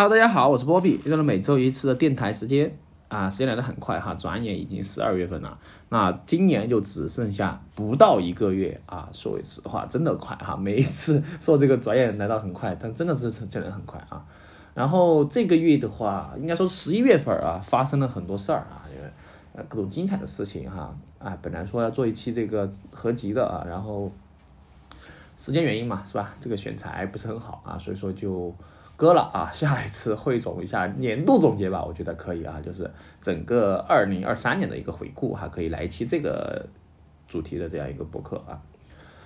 Hello，大家好，我是波比，又到了每周一次的电台时间啊，时间来的很快哈，转眼已经十二月份了，那今年就只剩下不到一个月啊，说实话，真的快哈，每一次说这个转眼来到很快，但真的是真的很快啊。然后这个月的话，应该说十一月份啊，发生了很多事儿啊，因为各种精彩的事情哈，啊，本来说要做一期这个合集的啊，然后时间原因嘛，是吧？这个选材不是很好啊，所以说就。割了啊，下一次汇总一下年度总结吧，我觉得可以啊，就是整个二零二三年的一个回顾哈，可以来一期这个主题的这样一个播客啊。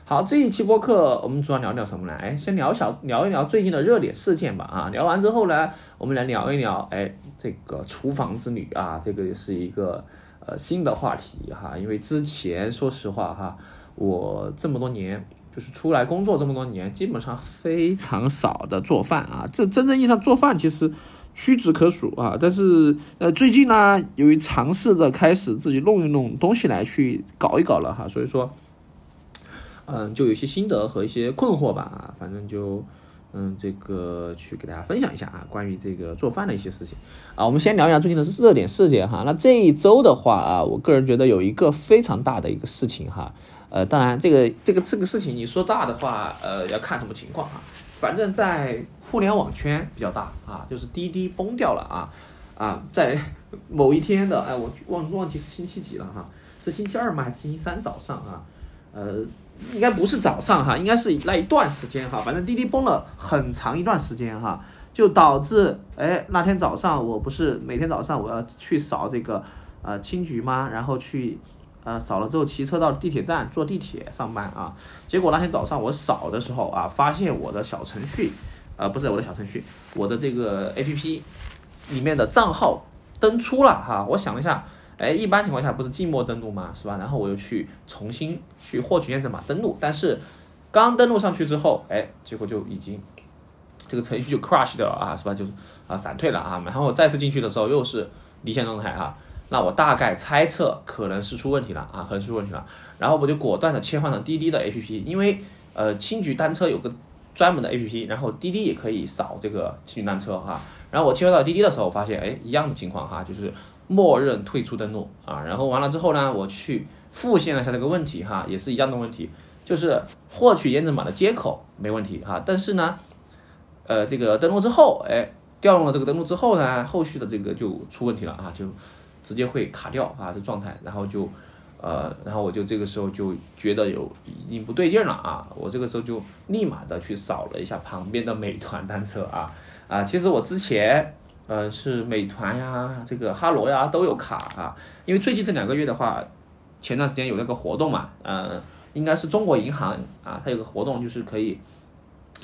好，这一期播客我们主要聊聊什么呢？哎，先聊小聊一聊最近的热点事件吧啊。聊完之后呢，我们来聊一聊哎这个厨房之旅啊，这个是一个呃新的话题哈，因为之前说实话哈，我这么多年。就是出来工作这么多年，基本上非常少的做饭啊。这真正意义上做饭其实屈指可数啊。但是呃，最近呢，由于尝试着开始自己弄一弄东西来去搞一搞了哈，所以说，嗯，就有些心得和一些困惑吧啊。反正就嗯，这个去给大家分享一下啊，关于这个做饭的一些事情啊。我们先聊一下最近的热点事件哈。那这一周的话啊，我个人觉得有一个非常大的一个事情哈。呃，当然，这个这个这个事情，你说大的话，呃，要看什么情况啊。反正，在互联网圈比较大啊，就是滴滴崩掉了啊啊，在某一天的，哎，我忘忘记是星期几了哈，是星期二吗？还是星期三早上啊？呃，应该不是早上哈，应该是那一段时间哈。反正滴滴崩了很长一段时间哈，就导致，哎，那天早上我不是每天早上我要去扫这个呃青桔吗？然后去。呃，扫了之后骑车到地铁站坐地铁上班啊，结果那天早上我扫的时候啊，发现我的小程序，呃，不是我的小程序，我的这个 A P P 里面的账号登出了哈。我想了一下，哎，一般情况下不是静默登录吗？是吧？然后我又去重新去获取验证码登录，但是刚登录上去之后，哎，结果就已经这个程序就 crash 掉了啊，是吧？就是啊闪退了啊。然后我再次进去的时候又是离线状态哈。那我大概猜测可能是出问题了啊，可能是出问题了。然后我就果断的切换了滴滴的 APP，因为呃青桔单车有个专门的 APP，然后滴滴也可以扫这个青桔单车哈。然后我切换到滴滴的时候，发现哎一样的情况哈，就是默认退出登录啊。然后完了之后呢，我去复现了一下这个问题哈，也是一样的问题，就是获取验证码的接口没问题哈，但是呢，呃这个登录之后哎调用了这个登录之后呢，后续的这个就出问题了啊就。直接会卡掉啊，这状态，然后就，呃，然后我就这个时候就觉得有已经不对劲了啊，我这个时候就立马的去扫了一下旁边的美团单车啊啊，其实我之前呃是美团呀，这个哈罗呀都有卡啊，因为最近这两个月的话，前段时间有那个活动嘛，嗯，应该是中国银行啊，它有个活动就是可以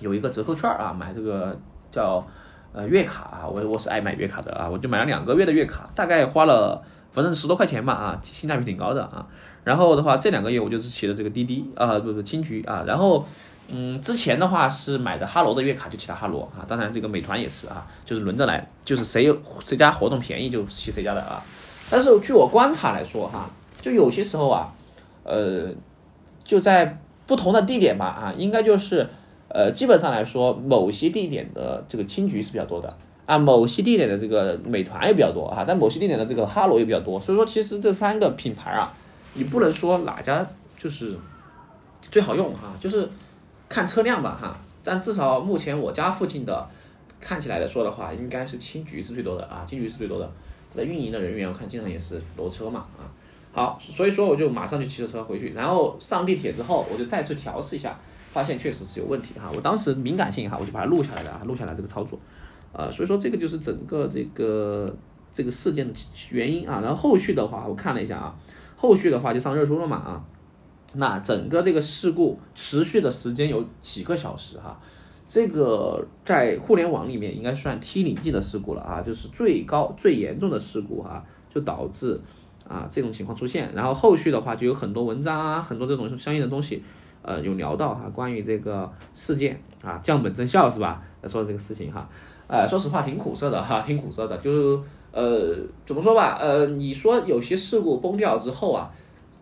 有一个折扣券啊，买这个叫。呃，月卡啊，我我是爱买月卡的啊，我就买了两个月的月卡，大概花了反正十多块钱吧啊，性价比挺高的啊。然后的话，这两个月我就是骑的这个滴滴啊，不不青桔啊。然后嗯，之前的话是买的哈罗的月卡，就骑的哈罗啊。当然这个美团也是啊，就是轮着来，就是谁有谁家活动便宜就骑谁家的啊。但是据我观察来说哈，就有些时候啊，呃，就在不同的地点吧啊，应该就是。呃，基本上来说，某些地点的这个青桔是比较多的啊，某些地点的这个美团也比较多啊，但某些地点的这个哈罗也比较多。所以说，其实这三个品牌啊，你不能说哪家就是最好用哈，就是看车辆吧哈。但至少目前我家附近的看起来来说的话，应该是青桔是最多的啊，青桔是最多的。那运营的人员我看经常也是挪车嘛啊。好，所以说我就马上就骑着车回去，然后上地铁之后，我就再次调试一下。发现确实是有问题哈，我当时敏感性哈，我就把它录下来了啊，录下来这个操作，呃，所以说这个就是整个这个这个事件的原因啊，然后后续的话我看了一下啊，后续的话就上热搜了嘛啊，那整个这个事故持续的时间有几个小时哈，这个在互联网里面应该算 T 零级的事故了啊，就是最高最严重的事故哈，就导致啊这种情况出现，然后后续的话就有很多文章啊，很多这种相应的东西。呃，有聊到哈，关于这个事件啊，降本增效是吧？说这个事情哈，呃，说实话挺苦涩的哈，挺苦涩的。就是呃，怎么说吧？呃，你说有些事故崩掉之后啊，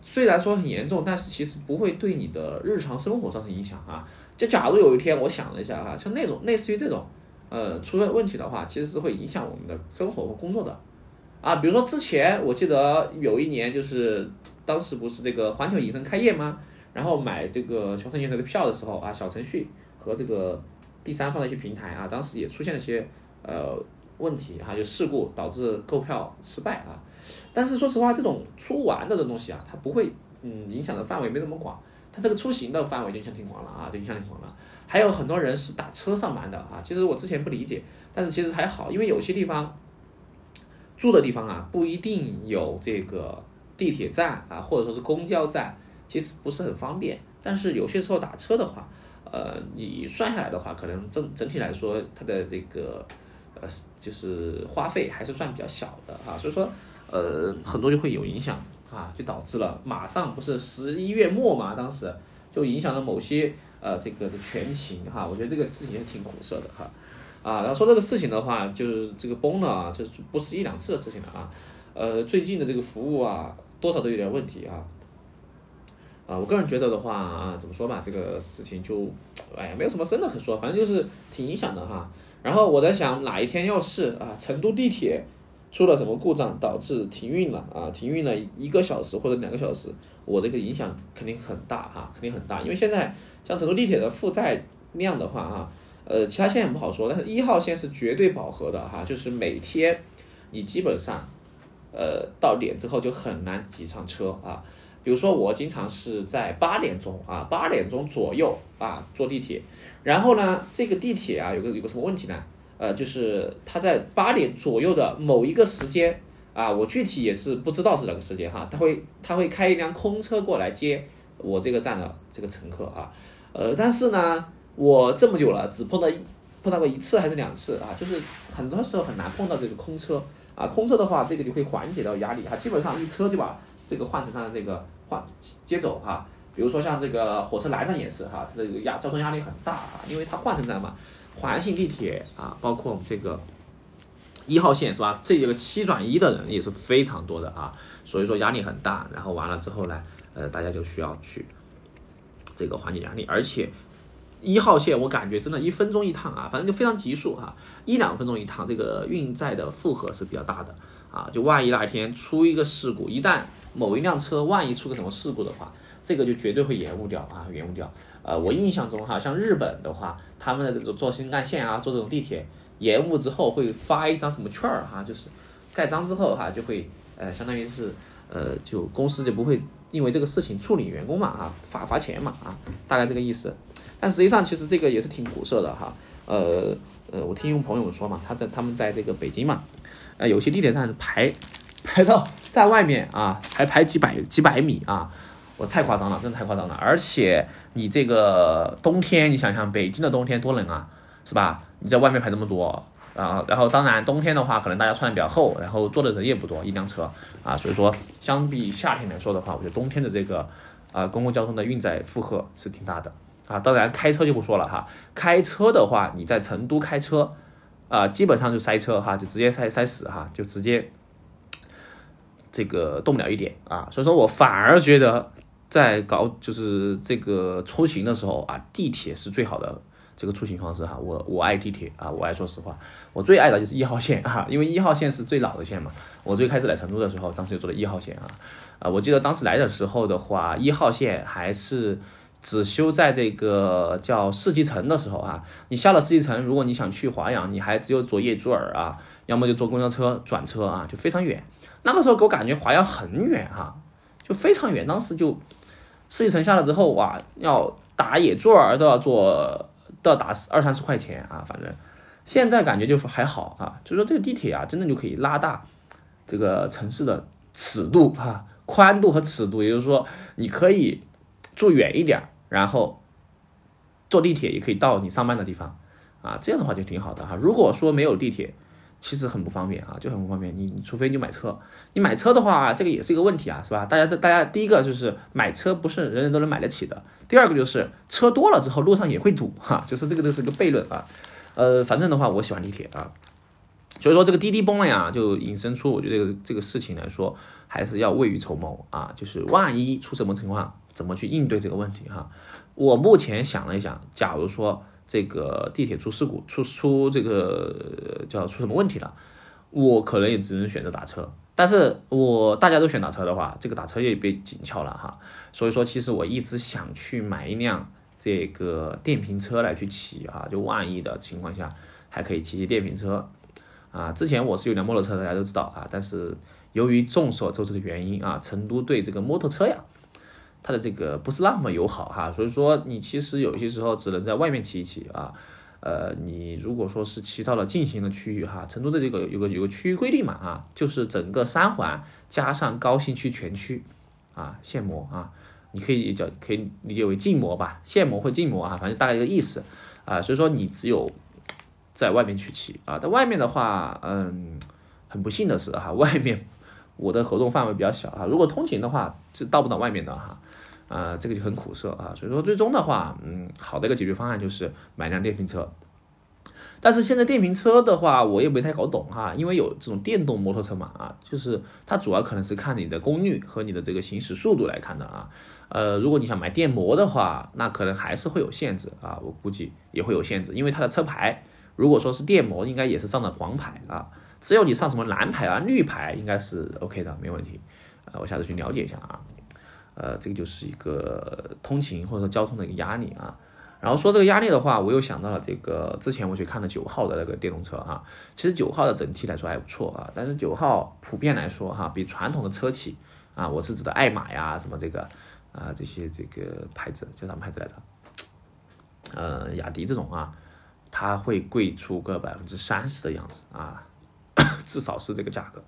虽然说很严重，但是其实不会对你的日常生活造成影响啊。就假如有一天，我想了一下哈，像那种类似于这种呃，出了问题的话，其实是会影响我们的生活和工作的，啊，比如说之前我记得有一年就是当时不是这个环球影城开业吗？然后买这个熊城影城的票的时候啊，小程序和这个第三方的一些平台啊，当时也出现了一些呃问题哈，就事故导致购票失败啊。但是说实话，这种出玩的这东西啊，它不会嗯影响的范围没那么广，它这个出行的范围就影响挺广了啊，就影响挺广了。还有很多人是打车上班的啊，其实我之前不理解，但是其实还好，因为有些地方住的地方啊，不一定有这个地铁站啊，或者说是公交站，其实不是很方便。但是有些时候打车的话，呃，你算下来的话，可能整整体来说，它的这个呃就是花费还是算比较小的啊，所以说呃很多就会有影响啊，就导致了马上不是十一月末嘛，当时就影响了某些。呃，这个的全勤哈，我觉得这个事情也挺苦涩的哈，啊，然后说这个事情的话，就是这个崩了啊，就是不是一两次的事情了啊，呃，最近的这个服务啊，多少都有点问题啊，啊，我个人觉得的话啊，怎么说吧，这个事情就，哎呀，没有什么深的可说，反正就是挺影响的哈。然后我在想，哪一天要是啊，成都地铁。出了什么故障导致停运了啊？停运了一个小时或者两个小时，我这个影响肯定很大哈，肯定很大。因为现在像成都地铁的负载量的话哈，呃，其他线也不好说，但是一号线是绝对饱和的哈，就是每天你基本上呃到点之后就很难挤上车啊。比如说我经常是在八点钟啊，八点钟左右啊坐地铁，然后呢这个地铁啊有个有个什么问题呢？呃，就是他在八点左右的某一个时间啊，我具体也是不知道是哪个时间哈，他会他会开一辆空车过来接我这个站的这个乘客啊，呃，但是呢，我这么久了只碰到碰到过一次还是两次啊，就是很多时候很难碰到这个空车。啊，空车的话，这个就会缓解到压力哈，基本上一车就把这个换乘上的这个换接走哈，比如说像这个火车来站也是哈，它这个压交通压力很大啊，因为它换乘站嘛。环形地铁啊，包括我们这个一号线是吧？这个七转一的人也是非常多的啊，所以说压力很大。然后完了之后呢，呃，大家就需要去这个缓解压力。而且一号线我感觉真的一分钟一趟啊，反正就非常急速哈，一两分钟一趟，这个运载的负荷是比较大的啊。就万一哪一天出一个事故，一旦某一辆车万一出个什么事故的话，这个就绝对会延误掉啊，延误掉。呃，我印象中哈，像日本的话，他们的这种坐新干线啊，坐这种地铁延误之后会发一张什么券儿哈，就是盖章之后哈，就会呃，相当于是呃，就公司就不会因为这个事情处理员工嘛啊，罚罚钱嘛啊，大概这个意思。但实际上其实这个也是挺苦涩的哈。呃呃，我听朋友们说嘛，他在他们在这个北京嘛，呃，有些地铁站排排到在外面啊，还排几百几百米啊。我太夸张了，真的太夸张了！而且你这个冬天，你想想北京的冬天多冷啊，是吧？你在外面排这么多啊，然后当然冬天的话，可能大家穿的比较厚，然后坐的人也不多，一辆车啊，所以说相比夏天来说的话，我觉得冬天的这个啊公共交通的运载负荷是挺大的啊。当然开车就不说了哈，开车的话，你在成都开车啊，基本上就塞车哈，就直接塞塞死哈，就直接这个动不了一点啊。所以说我反而觉得。在搞就是这个出行的时候啊，地铁是最好的这个出行方式哈。我我爱地铁啊，我爱说实话，我最爱的就是一号线啊，因为一号线是最老的线嘛。我最开始来成都的时候，当时就坐的一号线啊啊，我记得当时来的时候的话，一号线还是只修在这个叫世纪城的时候啊。你下了世纪城，如果你想去华阳，你还只有坐夜珠尔啊，要么就坐公交车转车啊，就非常远。那个时候给我感觉华阳很远哈，就非常远，当时就。世纪城下了之后，哇，要打野座儿都要坐，到达二三十块钱啊！反正现在感觉就是还好啊，就说这个地铁啊，真的就可以拉大这个城市的尺度哈，宽度和尺度，也就是说，你可以住远一点，然后坐地铁也可以到你上班的地方啊，这样的话就挺好的哈。如果说没有地铁，其实很不方便啊，就很不方便。你除非你买车，你买车的话，这个也是一个问题啊，是吧？大家的大家第一个就是买车不是人人都能买得起的，第二个就是车多了之后路上也会堵哈，就是这个都是个悖论啊。呃，反正的话我喜欢地铁啊，所以说这个滴滴崩了呀，就引申出我觉得这个这个事情来说，还是要未雨绸缪啊，就是万一出什么情况，怎么去应对这个问题哈。我目前想了一想，假如说这个地铁出事故出出这个叫出什么问题了，我可能也只能选择打车。但是我大家都选打车的话，这个打车也被紧俏了哈。所以说，其实我一直想去买一辆这个电瓶车来去骑啊，就万一的情况下还可以骑骑电瓶车啊。之前我是有辆摩托车，大家都知道啊，但是由于众所周知的原因啊，成都对这个摩托车呀。它的这个不是那么友好哈，所以说你其实有些时候只能在外面骑一骑啊，呃，你如果说是骑到了禁行的区域哈，成都的这个有个有个区域规定嘛啊，就是整个三环加上高新区全区啊限摩啊，你可以叫可以理解为禁摩吧，限摩或禁摩啊，反正大概一个意思啊，所以说你只有在外面去骑啊，在外面的话，嗯，很不幸的是哈，外面我的活动范围比较小啊，如果通勤的话是到不到外面的哈。啊这个就很苦涩啊，所以说最终的话，嗯，好的一个解决方案就是买辆电瓶车。但是现在电瓶车的话，我也没太搞懂哈，因为有这种电动摩托车嘛，啊，就是它主要可能是看你的功率和你的这个行驶速度来看的啊。呃，如果你想买电摩的话，那可能还是会有限制啊，我估计也会有限制，因为它的车牌如果说是电摩，应该也是上的黄牌啊，只有你上什么蓝牌啊、绿牌，应该是 OK 的，没问题。呃，我下次去了解一下啊。呃，这个就是一个通勤或者说交通的一个压力啊。然后说这个压力的话，我又想到了这个之前我去看了九号的那个电动车啊。其实九号的整体来说还不错啊，但是九号普遍来说哈，比传统的车企啊，我是指的爱玛呀什么这个啊这些这个牌子叫什么牌子来着？呃，雅迪这种啊，它会贵出个百分之三十的样子啊，至少是这个价格。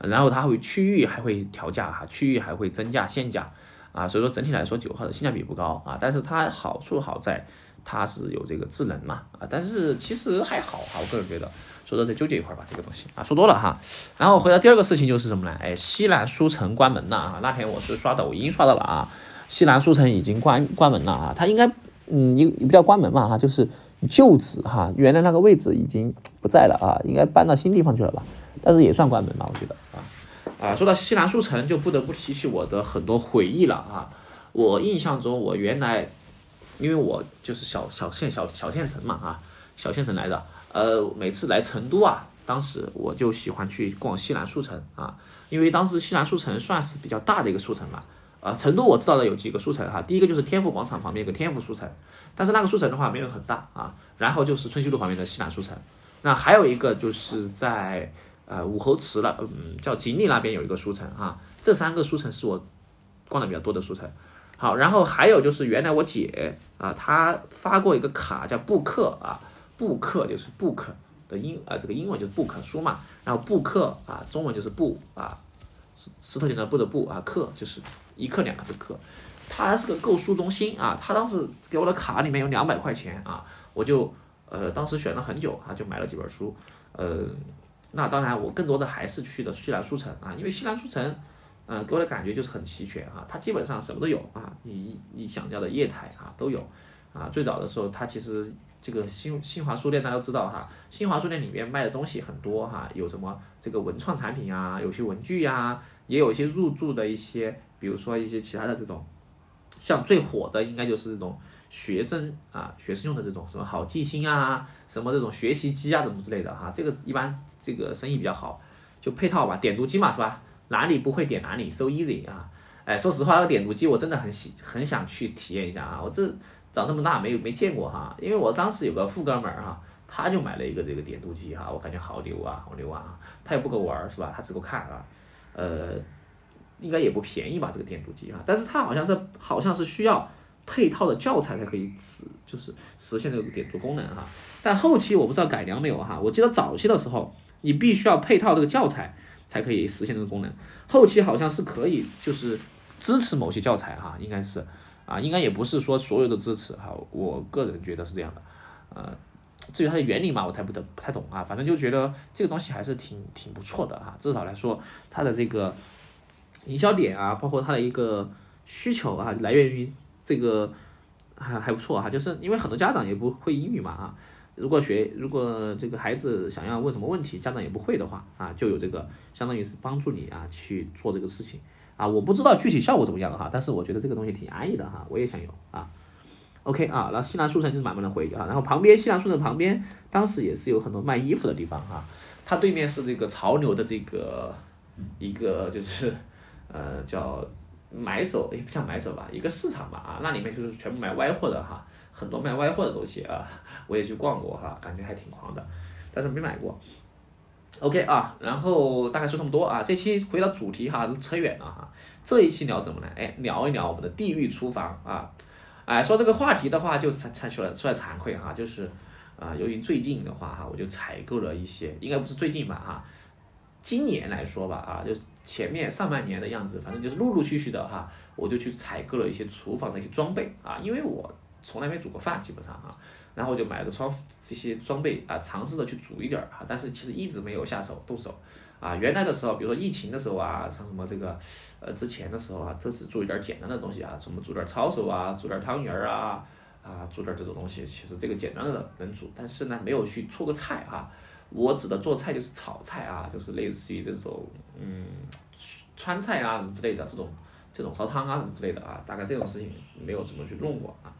然后它会区域还会调价哈，区域还会增价限价啊，所以说整体来说九号的性价比不高啊，但是它好处好在它是有这个智能嘛啊，但是其实还好哈，我个人觉得，所以说再纠结一会儿吧这个东西啊，说多了哈。然后回到第二个事情就是什么呢？哎，西南书城关门了啊，那天我是刷抖音刷到了啊，西南书城已经关关门了啊，它应该嗯也不叫关门嘛哈，就是旧址哈，原来那个位置已经不在了啊，应该搬到新地方去了吧。但是也算关门吧，我觉得啊，说到西南书城，就不得不提起我的很多回忆了啊。我印象中，我原来因为我就是小小县小小县城嘛啊，小县城来的，呃，每次来成都啊，当时我就喜欢去逛西南书城啊，因为当时西南书城算是比较大的一个书城嘛啊。成都我知道的有几个书城哈，第一个就是天府广场旁边有个天府书城，但是那个书城的话没有很大啊。然后就是春熙路旁边的西南书城，那还有一个就是在。呃，武侯祠了，嗯，叫锦里那边有一个书城啊，这三个书城是我逛的比较多的书城。好，然后还有就是原来我姐啊，她发过一个卡叫布克啊，布克就是 book 的英啊，这个英文就是 book 书嘛，然后布克啊，中文就是布啊，石石头剪刀布的布啊，克就是一克两克的克，它是个购书中心啊，他当时给我的卡里面有两百块钱啊，我就呃当时选了很久啊，就买了几本书，呃。那当然，我更多的还是去的西南书城啊，因为西南书城，嗯，给我的感觉就是很齐全啊，它基本上什么都有啊，你你想要的业态啊都有啊。最早的时候，它其实这个新新华书店大家都知道哈，新华书店里面卖的东西很多哈，有什么这个文创产品啊，有些文具呀，也有一些入驻的一些，比如说一些其他的这种，像最火的应该就是这种。学生啊，学生用的这种什么好记星啊，什么这种学习机啊，什么之类的哈，这个一般这个生意比较好，就配套吧，点读机嘛是吧？哪里不会点哪里，so easy 啊！哎，说实话，那个点读机我真的很喜很想去体验一下啊！我这长这么大没有没见过哈，因为我当时有个富哥们儿哈，他就买了一个这个点读机哈，我感觉好牛啊，好牛啊！他也不给我玩是吧？他只给我看啊，呃，应该也不便宜吧这个点读机哈，但是他好像是好像是需要。配套的教材才可以实就是实现这个点读功能哈，但后期我不知道改良没有哈，我记得早期的时候你必须要配套这个教材才可以实现这个功能，后期好像是可以就是支持某些教材哈，应该是。啊，应该也不是说所有的支持哈，我个人觉得是这样的，呃，至于它的原理嘛，我太不得不太懂啊，反正就觉得这个东西还是挺挺不错的哈，至少来说它的这个营销点啊，包括它的一个需求啊，来源于。这个还还不错哈，就是因为很多家长也不会英语嘛啊，如果学如果这个孩子想要问什么问题，家长也不会的话啊，就有这个相当于是帮助你啊去做这个事情。啊，我不知道具体效果怎么样哈，但是我觉得这个东西挺安逸的哈，我也想有啊，OK 啊，那西南书城就是满满的回忆啊，然后旁边西南书城旁边当时也是有很多卖衣服的地方哈，它对面是这个潮流的这个一个就是呃叫买手也不像买手吧，一个市场吧啊，那里面就是全部卖歪货的哈，很多卖歪货的东西啊，我也去逛过哈，感觉还挺狂的，但是没买过。OK 啊，然后大概说这么多啊，这期回到主题哈，扯远了哈，这一期聊什么呢？哎，聊一聊我们的地狱厨房啊。哎，说这个话题的话，就才才出来出来惭愧哈，就是啊，由于最近的话哈，我就采购了一些，应该不是最近吧哈，今年来说吧啊，就前面上半年的样子，反正就是陆陆续续的哈，我就去采购了一些厨房的一些装备啊，因为我从来没煮过饭，基本上哈，然后我就买了个装这些装备啊，尝试着去煮一点儿哈，但是其实一直没有下手动手。啊，原来的时候，比如说疫情的时候啊，像什么这个，呃，之前的时候啊，都是做一点简单的东西啊，什么煮点抄手啊，煮点汤圆儿啊，啊，煮点这种东西，其实这个简单的能煮，但是呢，没有去做个菜啊。我指的做菜就是炒菜啊，就是类似于这种，嗯，川菜啊之类的这种，这种烧汤啊什么之类的啊，大概这种事情没有怎么去弄过啊。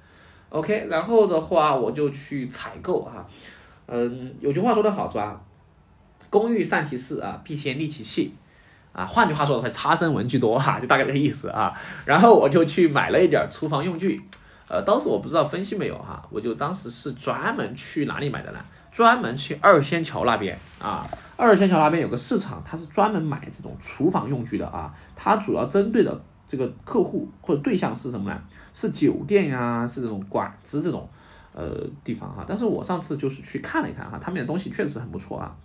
OK，然后的话我就去采购哈，嗯，有句话说得好是吧？工欲善其事啊，必先利其器啊。换句话说的话，差生文具多哈，就大概这个意思啊。然后我就去买了一点厨房用具，呃，当时我不知道分析没有哈，我就当时是专门去哪里买的呢？专门去二仙桥那边啊。二仙桥那边有个市场，它是专门买这种厨房用具的啊。它主要针对的这个客户或者对象是什么呢？是酒店呀，是这种馆子这种呃地方哈。但是我上次就是去看了一看哈，他们的东西确实很不错啊。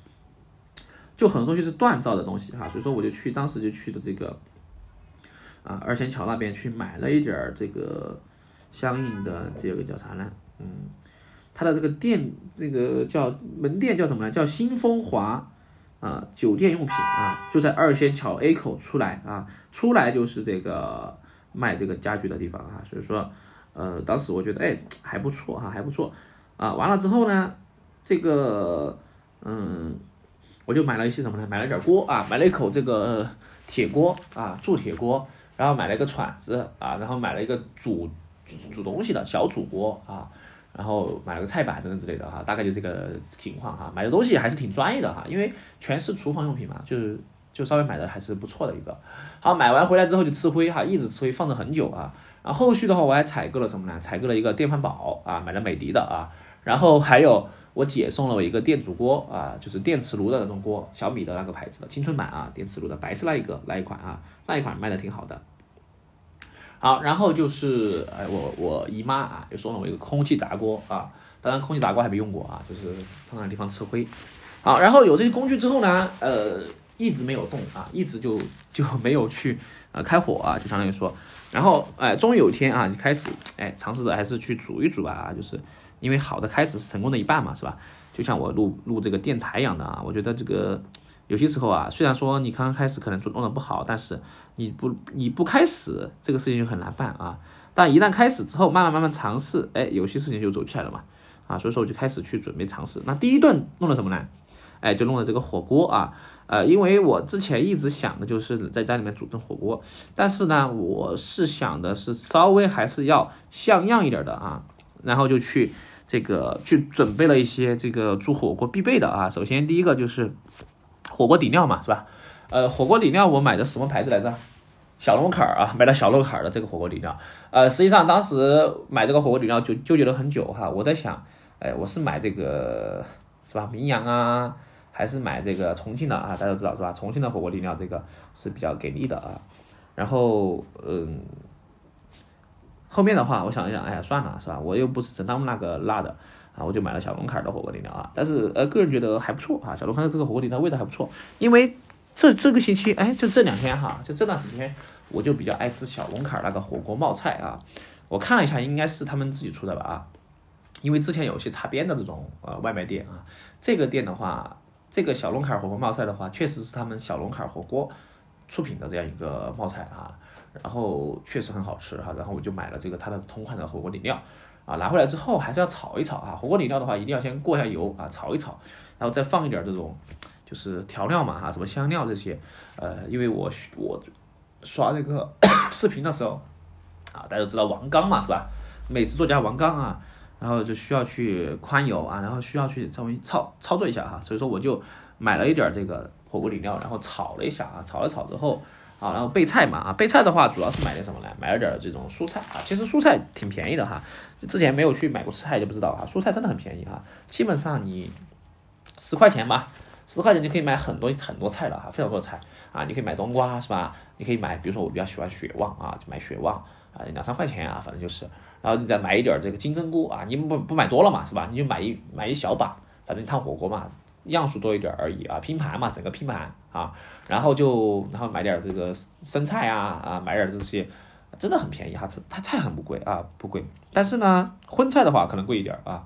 就很多东西是锻造的东西哈，所以说我就去，当时就去的这个啊二仙桥那边去买了一点儿这个相应的这个叫啥呢？嗯，它的这个店这个叫门店叫什么呢？叫新风华啊酒店用品啊，就在二仙桥 A 口出来啊，出来就是这个卖这个家具的地方啊，所以说呃当时我觉得哎还不错哈，还不错啊，完了之后呢，这个嗯。我就买了一些什么呢？买了点锅啊，买了一口这个铁锅啊，铸铁锅，然后买了一个铲子啊，然后买了一个煮煮东西的小煮锅啊，然后买了个菜板等等之类的哈，大概就这个情况哈。买的东西还是挺专业的哈，因为全是厨房用品嘛，就是就稍微买的还是不错的一个。好，买完回来之后就吃灰哈，一直吃灰放着很久啊。然后后续的话我还采购了什么呢？采购了一个电饭煲啊，买了美的的啊，然后还有。我姐送了我一个电煮锅啊，就是电磁炉的那种锅，小米的那个牌子的青春版啊，电磁炉的白色那一个那一款啊，那一款卖的挺好的。好，然后就是哎，我我姨妈啊，就送了我一个空气炸锅啊，当然空气炸锅还没用过啊，就是放那地方吃灰。好，然后有这些工具之后呢，呃，一直没有动啊，一直就 就没有去呃开火啊，就相当于说，然后哎，终于有一天啊，就开始哎，尝试着还是去煮一煮吧，就是。因为好的开始是成功的一半嘛，是吧？就像我录录这个电台一样的啊，我觉得这个有些时候啊，虽然说你刚刚开始可能做弄的不好，但是你不你不开始这个事情就很难办啊。但一旦开始之后，慢慢慢慢尝试，哎，有些事情就走起来了嘛，啊，所以说我就开始去准备尝试。那第一顿弄了什么呢？哎，就弄了这个火锅啊，呃，因为我之前一直想的就是在家里面煮顿火锅，但是呢，我是想的是稍微还是要像样一点的啊，然后就去。这个去准备了一些这个煮火锅必备的啊，首先第一个就是火锅底料嘛，是吧？呃，火锅底料我买的什么牌子来着？小龙坎儿啊，买了小龙坎儿的这个火锅底料。呃，实际上当时买这个火锅底料就纠结了很久哈，我在想，哎，我是买这个是吧？名扬啊，还是买这个重庆的啊？大家都知道是吧？重庆的火锅底料这个是比较给力的啊。然后，嗯。后面的话，我想一想，哎呀，算了，是吧？我又不是整他们那个辣的啊，我就买了小龙坎的火锅底料啊。但是呃，个人觉得还不错啊，小龙坎的这个火锅底料味道还不错。因为这这个星期，哎，就这两天哈，就这段时间，我就比较爱吃小龙坎那个火锅冒菜啊。我看了一下，应该是他们自己出的吧啊。因为之前有些擦边的这种呃外卖店啊，这个店的话，这个小龙坎火锅冒菜的话，确实是他们小龙坎火锅出品的这样一个冒菜啊。然后确实很好吃哈，然后我就买了这个它的同款的火锅底料，啊，拿回来之后还是要炒一炒啊。火锅底料的话，一定要先过一下油啊，炒一炒，然后再放一点这种就是调料嘛哈，什么香料这些，呃，因为我我刷这个 视频的时候啊，大家都知道王刚嘛是吧？美食作家王刚啊，然后就需要去宽油啊，然后需要去稍微操操作一下哈，所以说我就买了一点这个火锅底料，然后炒了一下啊，炒了炒之后啊，然后备菜嘛啊，备菜的话主要是买点什么呢？买了点这种蔬菜啊，其实蔬菜挺便宜的哈，之前没有去买过菜就不知道啊，蔬菜真的很便宜哈，基本上你十块钱吧。十块钱就可以买很多很多菜了哈，非常多的菜啊，你可以买冬瓜是吧？你可以买，比如说我比较喜欢雪旺啊，就买雪旺啊，两三块钱啊，反正就是，然后你再买一点这个金针菇啊，你不不买多了嘛是吧？你就买一买一小把，反正烫火锅嘛，样数多一点而已啊，拼盘嘛，整个拼盘啊，然后就然后买点这个生菜啊啊，买点这些，真的很便宜哈，它菜很不贵啊，不贵，但是呢，荤菜的话可能贵一点啊，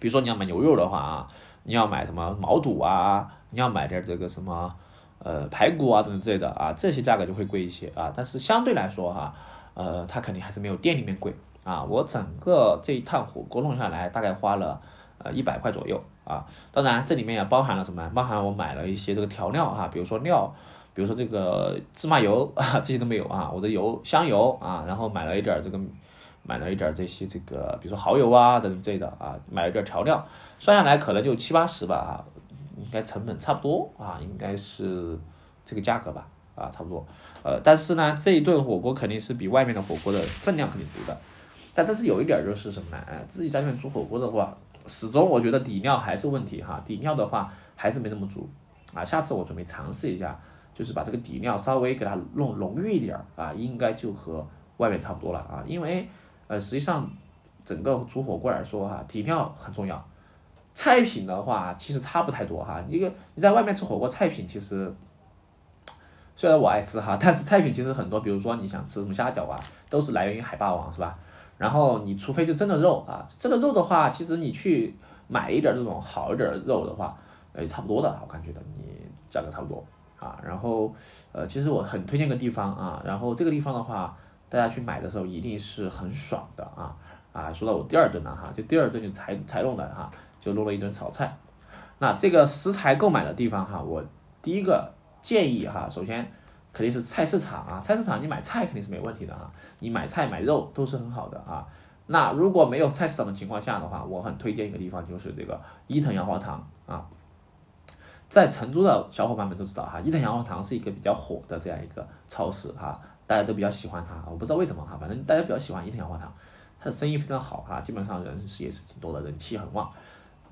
比如说你要买牛肉的话啊。你要买什么毛肚啊？你要买点这个什么，呃，排骨啊等等之类的啊，这些价格就会贵一些啊。但是相对来说哈，呃，它肯定还是没有店里面贵啊。我整个这一趟火锅弄下来，大概花了呃一百块左右啊。当然这里面也包含了什么？包含我买了一些这个调料啊，比如说料，比如说这个芝麻油 啊，这些都没有啊。我的油香油啊，然后买了一点这个。买了一点这些这个，比如说蚝油啊等等之类的啊，买了一点调料，算下来可能就七八十吧啊，应该成本差不多啊，应该是这个价格吧啊，差不多。呃，但是呢，这一顿火锅肯定是比外面的火锅的分量肯定足的，但这是有一点就是什么呢？哎，自己家里面煮火锅的话，始终我觉得底料还是问题哈，底料的话还是没那么足啊。下次我准备尝试一下，就是把这个底料稍微给它弄浓郁一点啊，应该就和外面差不多了啊，因为。呃，实际上，整个煮火锅来说哈，底料很重要。菜品的话，其实差不太多哈。一个你在外面吃火锅，菜品其实虽然我爱吃哈，但是菜品其实很多。比如说你想吃什么虾饺啊，都是来源于海霸王是吧？然后你除非就真的肉啊，真的肉的话，其实你去买一点这种好一点的肉的话，呃，差不多的，我感觉的你价格差不多啊。然后呃，其实我很推荐个地方啊，然后这个地方的话。大家去买的时候一定是很爽的啊啊！说到我第二顿了哈，就第二顿就才才弄的哈，就弄了一顿炒菜。那这个食材购买的地方哈，我第一个建议哈，首先肯定是菜市场啊，菜市场你买菜肯定是没问题的啊，你买菜买肉都是很好的啊。那如果没有菜市场的情况下的话，我很推荐一个地方，就是这个伊藤洋华堂啊。在成都的小伙伴们都知道哈，伊藤洋华堂是一个比较火的这样一个超市哈。大家都比较喜欢它，我不知道为什么哈，反正大家比较喜欢伊藤洋华堂，它的生意非常好哈，基本上人是也是挺多的，人气很旺。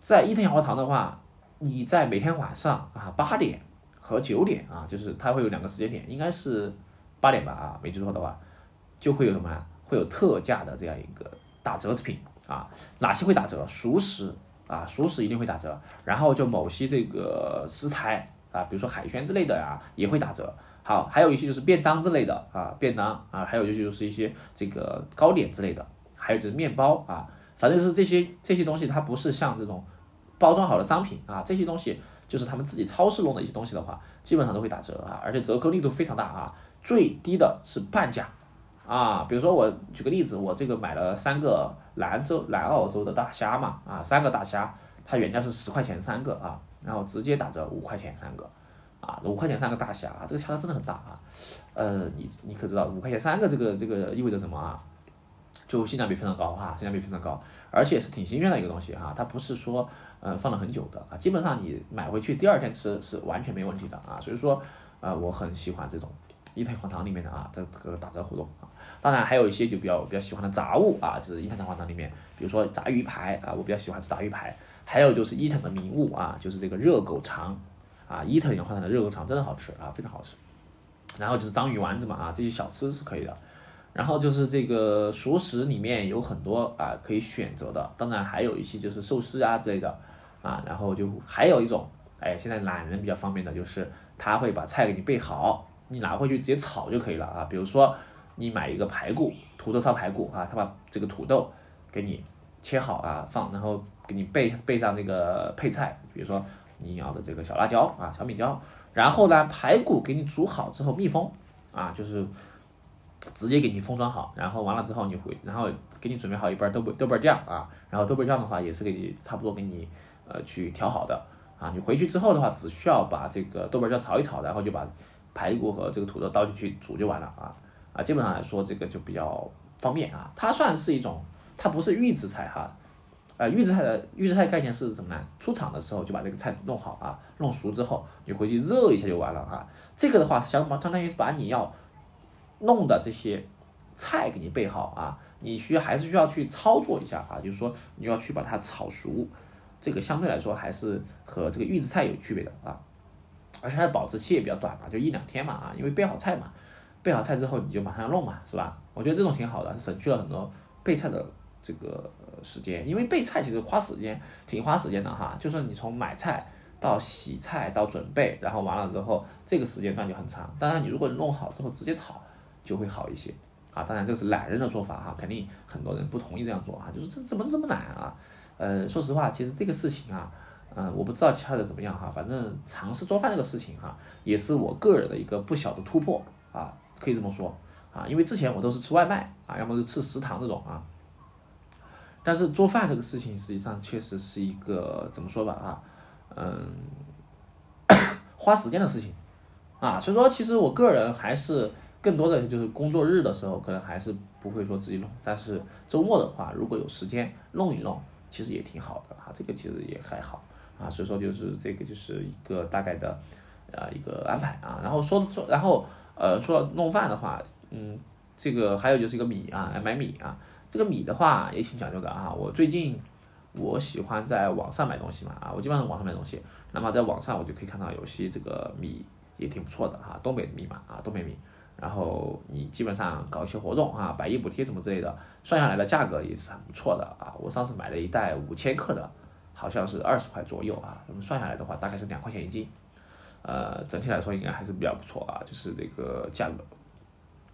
在伊藤洋华堂的话，你在每天晚上啊八点和九点啊，就是它会有两个时间点，应该是八点吧啊，没记错的话，就会有什么呀？会有特价的这样一个打折品啊，哪些会打折？熟食啊，熟食一定会打折，然后就某些这个食材啊，比如说海鲜之类的呀，也会打折。好，还有一些就是便当之类的啊，便当啊，还有就就是一些这个糕点之类的，还有就是面包啊，反正就是这些这些东西，它不是像这种包装好的商品啊，这些东西就是他们自己超市弄的一些东西的话，基本上都会打折啊，而且折扣力度非常大啊，最低的是半价啊，比如说我举个例子，我这个买了三个兰州南澳洲的大虾嘛啊，三个大虾，它原价是十块钱三个啊，然后直接打折五块钱三个。啊，五块钱三个大虾啊，这个虾真的很大啊，呃，你你可知道五块钱三个这个这个意味着什么啊？就性价比非常高哈，性价比非常高，而且是挺新鲜的一个东西哈，它不是说呃放了很久的啊，基本上你买回去第二天吃是完全没问题的啊，所以说呃我很喜欢这种伊藤黄糖里面的啊这这个打折活动啊，当然还有一些就比较比较喜欢的杂物啊，就是伊藤洋华堂里面，比如说炸鱼排啊，我比较喜欢吃炸鱼排，还有就是伊藤的名物啊，就是这个热狗肠。啊，伊藤洋华堂的热狗肠真的好吃啊，非常好吃。然后就是章鱼丸子嘛，啊，这些小吃是可以的。然后就是这个熟食里面有很多啊可以选择的，当然还有一些就是寿司啊之类的啊。然后就还有一种，哎，现在懒人比较方便的就是他会把菜给你备好，你拿回去直接炒就可以了啊。比如说你买一个排骨，土豆烧排骨啊，他把这个土豆给你切好啊放，然后给你备备上那个配菜，比如说。你要的这个小辣椒啊，小米椒，然后呢，排骨给你煮好之后密封啊，就是直接给你封装好，然后完了之后你回，然后给你准备好一半豆瓣豆瓣酱啊，然后豆瓣酱的话也是给你差不多给你呃去调好的啊，你回去之后的话只需要把这个豆瓣酱炒一炒，然后就把排骨和这个土豆倒进去煮就完了啊啊，基本上来说这个就比较方便啊，它算是一种，它不是预制菜哈。呃，预制菜的预制菜概念是什么呢？出厂的时候就把这个菜弄好啊，弄熟之后你回去热一下就完了啊。这个的话，相当相当于是把你要弄的这些菜给你备好啊，你需还是需要去操作一下啊，就是说你要去把它炒熟，这个相对来说还是和这个预制菜有区别的啊，而且它的保质期也比较短嘛，就一两天嘛啊，因为备好菜嘛，备好菜之后你就马上要弄嘛，是吧？我觉得这种挺好的，省去了很多备菜的这个。时间，因为备菜其实花时间，挺花时间的哈。就是你从买菜到洗菜到准备，然后完了之后，这个时间段就很长。当然，你如果弄好之后直接炒，就会好一些啊。当然，这个是懒人的做法哈，肯定很多人不同意这样做啊。就是这怎么这么懒啊？呃，说实话，其实这个事情啊，嗯，我不知道其他人怎么样哈。反正尝试做饭这个事情哈，也是我个人的一个不小的突破啊，可以这么说啊。因为之前我都是吃外卖啊，要么是吃食堂这种啊。但是做饭这个事情，实际上确实是一个怎么说吧啊，嗯，花时间的事情啊，所以说其实我个人还是更多的就是工作日的时候，可能还是不会说自己弄，但是周末的话，如果有时间弄一弄，其实也挺好的啊，这个其实也还好。啊，所以说就是这个就是一个大概的啊一个安排啊，然后说说然后呃说弄饭的话，嗯，这个还有就是一个米啊，买米啊。这个米的话也挺讲究的啊，我最近我喜欢在网上买东西嘛啊，我基本上网上买东西，那么在网上我就可以看到有些这个米也挺不错的哈，东北米嘛啊，东北米，然后你基本上搞一些活动啊，百亿补贴什么之类的，算下来的价格也是很不错的啊。我上次买了一袋五千克的，好像是二十块左右啊，那么算下来的话大概是两块钱一斤，呃，整体来说应该还是比较不错啊，就是这个价格。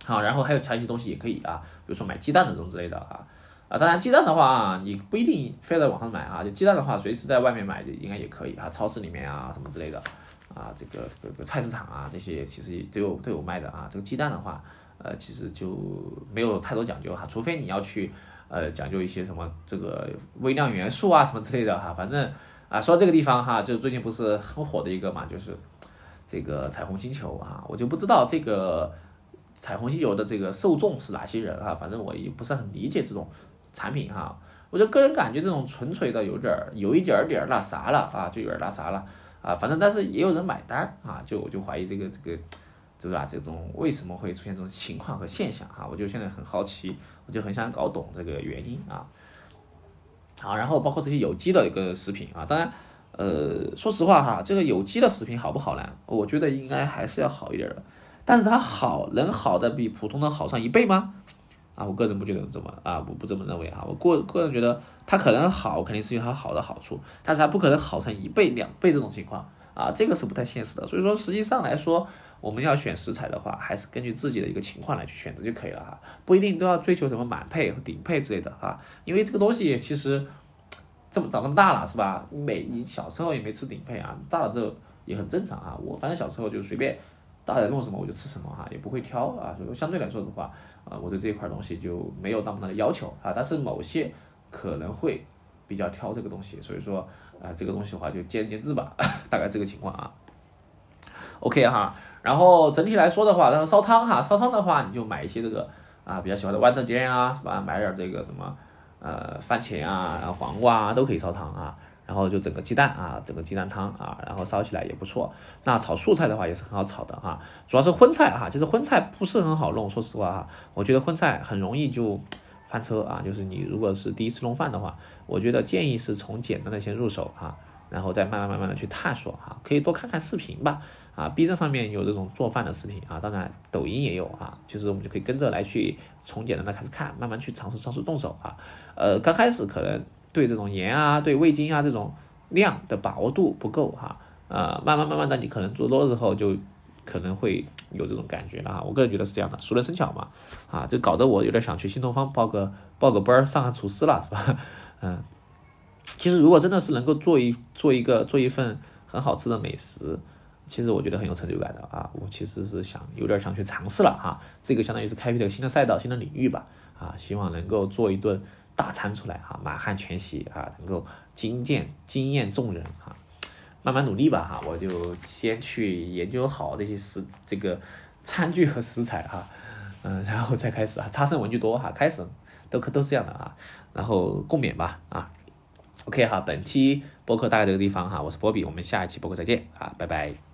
好，然后还有其他一些东西也可以啊，比如说买鸡蛋的这种之类的啊，啊，当然鸡蛋的话你不一定非要在网上买啊，就鸡蛋的话随时在外面买应该也可以啊，超市里面啊什么之类的啊，这个这个菜市场啊这些其实都有都有卖的啊，这个鸡蛋的话，呃，其实就没有太多讲究哈，除非你要去呃讲究一些什么这个微量元素啊什么之类的哈，反正啊说到这个地方哈，就最近不是很火的一个嘛，就是这个彩虹星球啊，我就不知道这个。彩虹星球的这个受众是哪些人啊？反正我也不是很理解这种产品哈。我就个人感觉这种纯粹的有点儿有一点点儿那啥了啊，就有点那啥了啊。反正但是也有人买单啊，就我就怀疑这个这个，对吧？这种为什么会出现这种情况和现象哈？我就现在很好奇，我就很想搞懂这个原因啊。好，然后包括这些有机的一个食品啊，当然，呃，说实话哈，这个有机的食品好不好呢？我觉得应该还是要好一点的。但是它好能好的比普通的好上一倍吗？啊，我个人不觉得这么啊，我不这么认为哈。我个个人觉得它可能好，肯定是有它好的好处，但是它不可能好成一倍两倍这种情况啊，这个是不太现实的。所以说，实际上来说，我们要选食材的话，还是根据自己的一个情况来去选择就可以了哈，不一定都要追求什么满配和顶配之类的哈。因为这个东西其实这么长这么大了是吧？你每你小时候也没吃顶配啊，大了之后也很正常啊。我反正小时候就随便。大人弄什么我就吃什么哈，也不会挑啊，所以相对来说的话，啊，我对这一块东西就没有那么大的要求啊，但是某些可能会比较挑这个东西，所以说啊，这个东西的话就见仁见智吧，大概这个情况啊。OK 哈，然后整体来说的话，然后烧汤哈，烧汤的话你就买一些这个啊比较喜欢的豌豆尖啊，是吧？买点这个什么呃番茄啊，然后黄瓜啊都可以烧汤啊。然后就整个鸡蛋啊，整个鸡蛋汤啊，然后烧起来也不错。那炒素菜的话也是很好炒的哈，主要是荤菜哈，其实荤菜不是很好弄，说实话哈，我觉得荤菜很容易就翻车啊。就是你如果是第一次弄饭的话，我觉得建议是从简单的先入手哈，然后再慢慢慢慢的去探索哈，可以多看看视频吧啊，B 站上面有这种做饭的视频啊，当然抖音也有啊，就是我们就可以跟着来去从简单的开始看，慢慢去尝试尝试动手啊。呃，刚开始可能。对这种盐啊，对味精啊这种量的把握度不够哈，呃，慢慢慢慢的你可能做多了之后就可能会有这种感觉了哈。我个人觉得是这样的，熟能生巧嘛，啊，就搞得我有点想去新东方报个报个班儿上个厨师了，是吧？嗯，其实如果真的是能够做一做一个做一份很好吃的美食，其实我觉得很有成就感的啊。我其实是想有点想去尝试了哈，这个相当于是开辟了新的赛道、新的领域吧，啊，希望能够做一顿。大餐出来哈，满汉全席啊，能够惊艳惊艳众人哈，慢慢努力吧哈，我就先去研究好这些食这个餐具和食材哈，嗯，然后再开始啊，差生文具多哈，开始都可都是这样的啊，然后共勉吧啊。OK 哈，本期播客大概这个地方哈，我是波比，我们下一期播客再见啊，拜拜。